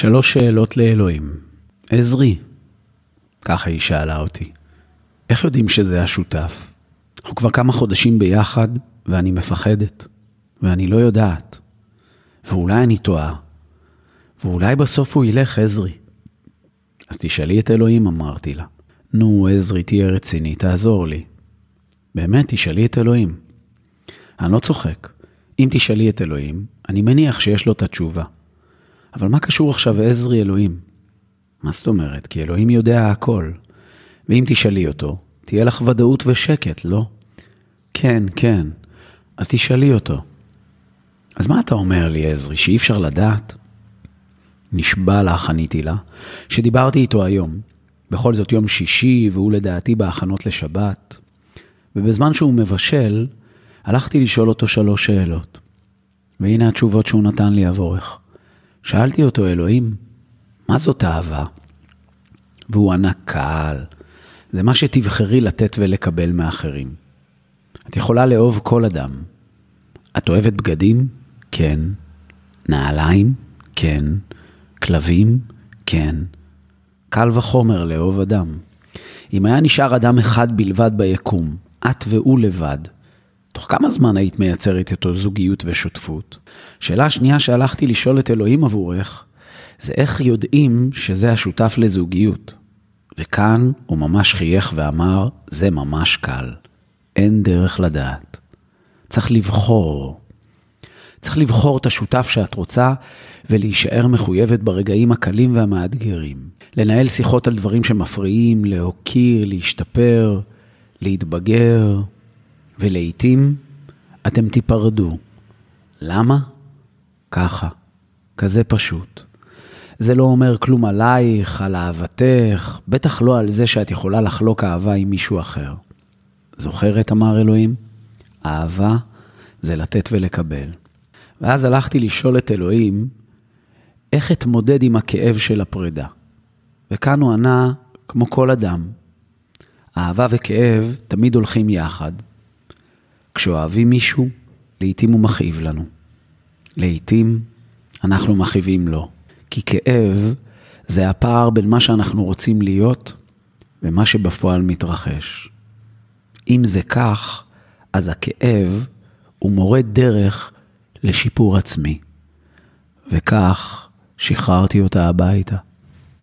שלוש שאלות לאלוהים. עזרי, ככה היא שאלה אותי. איך יודעים שזה השותף? אנחנו כבר כמה חודשים ביחד, ואני מפחדת, ואני לא יודעת. ואולי אני טועה, ואולי בסוף הוא ילך, עזרי. אז תשאלי את אלוהים, אמרתי לה. נו, עזרי, תהיה רציני, תעזור לי. באמת, תשאלי את אלוהים. אני לא צוחק. אם תשאלי את אלוהים, אני מניח שיש לו את התשובה. אבל מה קשור עכשיו עזרי אלוהים? מה זאת אומרת? כי אלוהים יודע הכל. ואם תשאלי אותו, תהיה לך ודאות ושקט, לא? כן, כן. אז תשאלי אותו. אז מה אתה אומר לי, עזרי, שאי אפשר לדעת? נשבע לך, עניתי לה, שדיברתי איתו היום. בכל זאת יום שישי, והוא לדעתי בהכנות לשבת. ובזמן שהוא מבשל, הלכתי לשאול אותו שלוש שאלות. והנה התשובות שהוא נתן לי עבורך. שאלתי אותו, אלוהים, מה זאת אהבה? והוא ענה קל, זה מה שתבחרי לתת ולקבל מאחרים. את יכולה לאהוב כל אדם. את אוהבת בגדים? כן. נעליים? כן. כלבים? כן. קל וחומר לאהוב אדם. אם היה נשאר אדם אחד בלבד ביקום, את והוא לבד, תוך כמה זמן היית מייצרת איתו זוגיות ושותפות? שאלה השנייה שהלכתי לשאול את אלוהים עבורך, זה איך יודעים שזה השותף לזוגיות. וכאן הוא ממש חייך ואמר, זה ממש קל. אין דרך לדעת. צריך לבחור. צריך לבחור את השותף שאת רוצה ולהישאר מחויבת ברגעים הקלים והמאתגרים. לנהל שיחות על דברים שמפריעים, להוקיר, להשתפר, להתבגר, ולעיתים אתם תיפרדו. למה? ככה, כזה פשוט. זה לא אומר כלום עלייך, על אהבתך, בטח לא על זה שאת יכולה לחלוק אהבה עם מישהו אחר. זוכרת, אמר אלוהים? אהבה זה לתת ולקבל. ואז הלכתי לשאול את אלוהים, איך אתמודד עם הכאב של הפרידה? וכאן הוא ענה, כמו כל אדם, אהבה וכאב תמיד הולכים יחד. כשאוהבים מישהו, לעתים הוא מכאיב לנו. לעתים אנחנו מכאיבים לו. כי כאב זה הפער בין מה שאנחנו רוצים להיות ומה שבפועל מתרחש. אם זה כך, אז הכאב הוא מורה דרך לשיפור עצמי. וכך שחררתי אותה הביתה.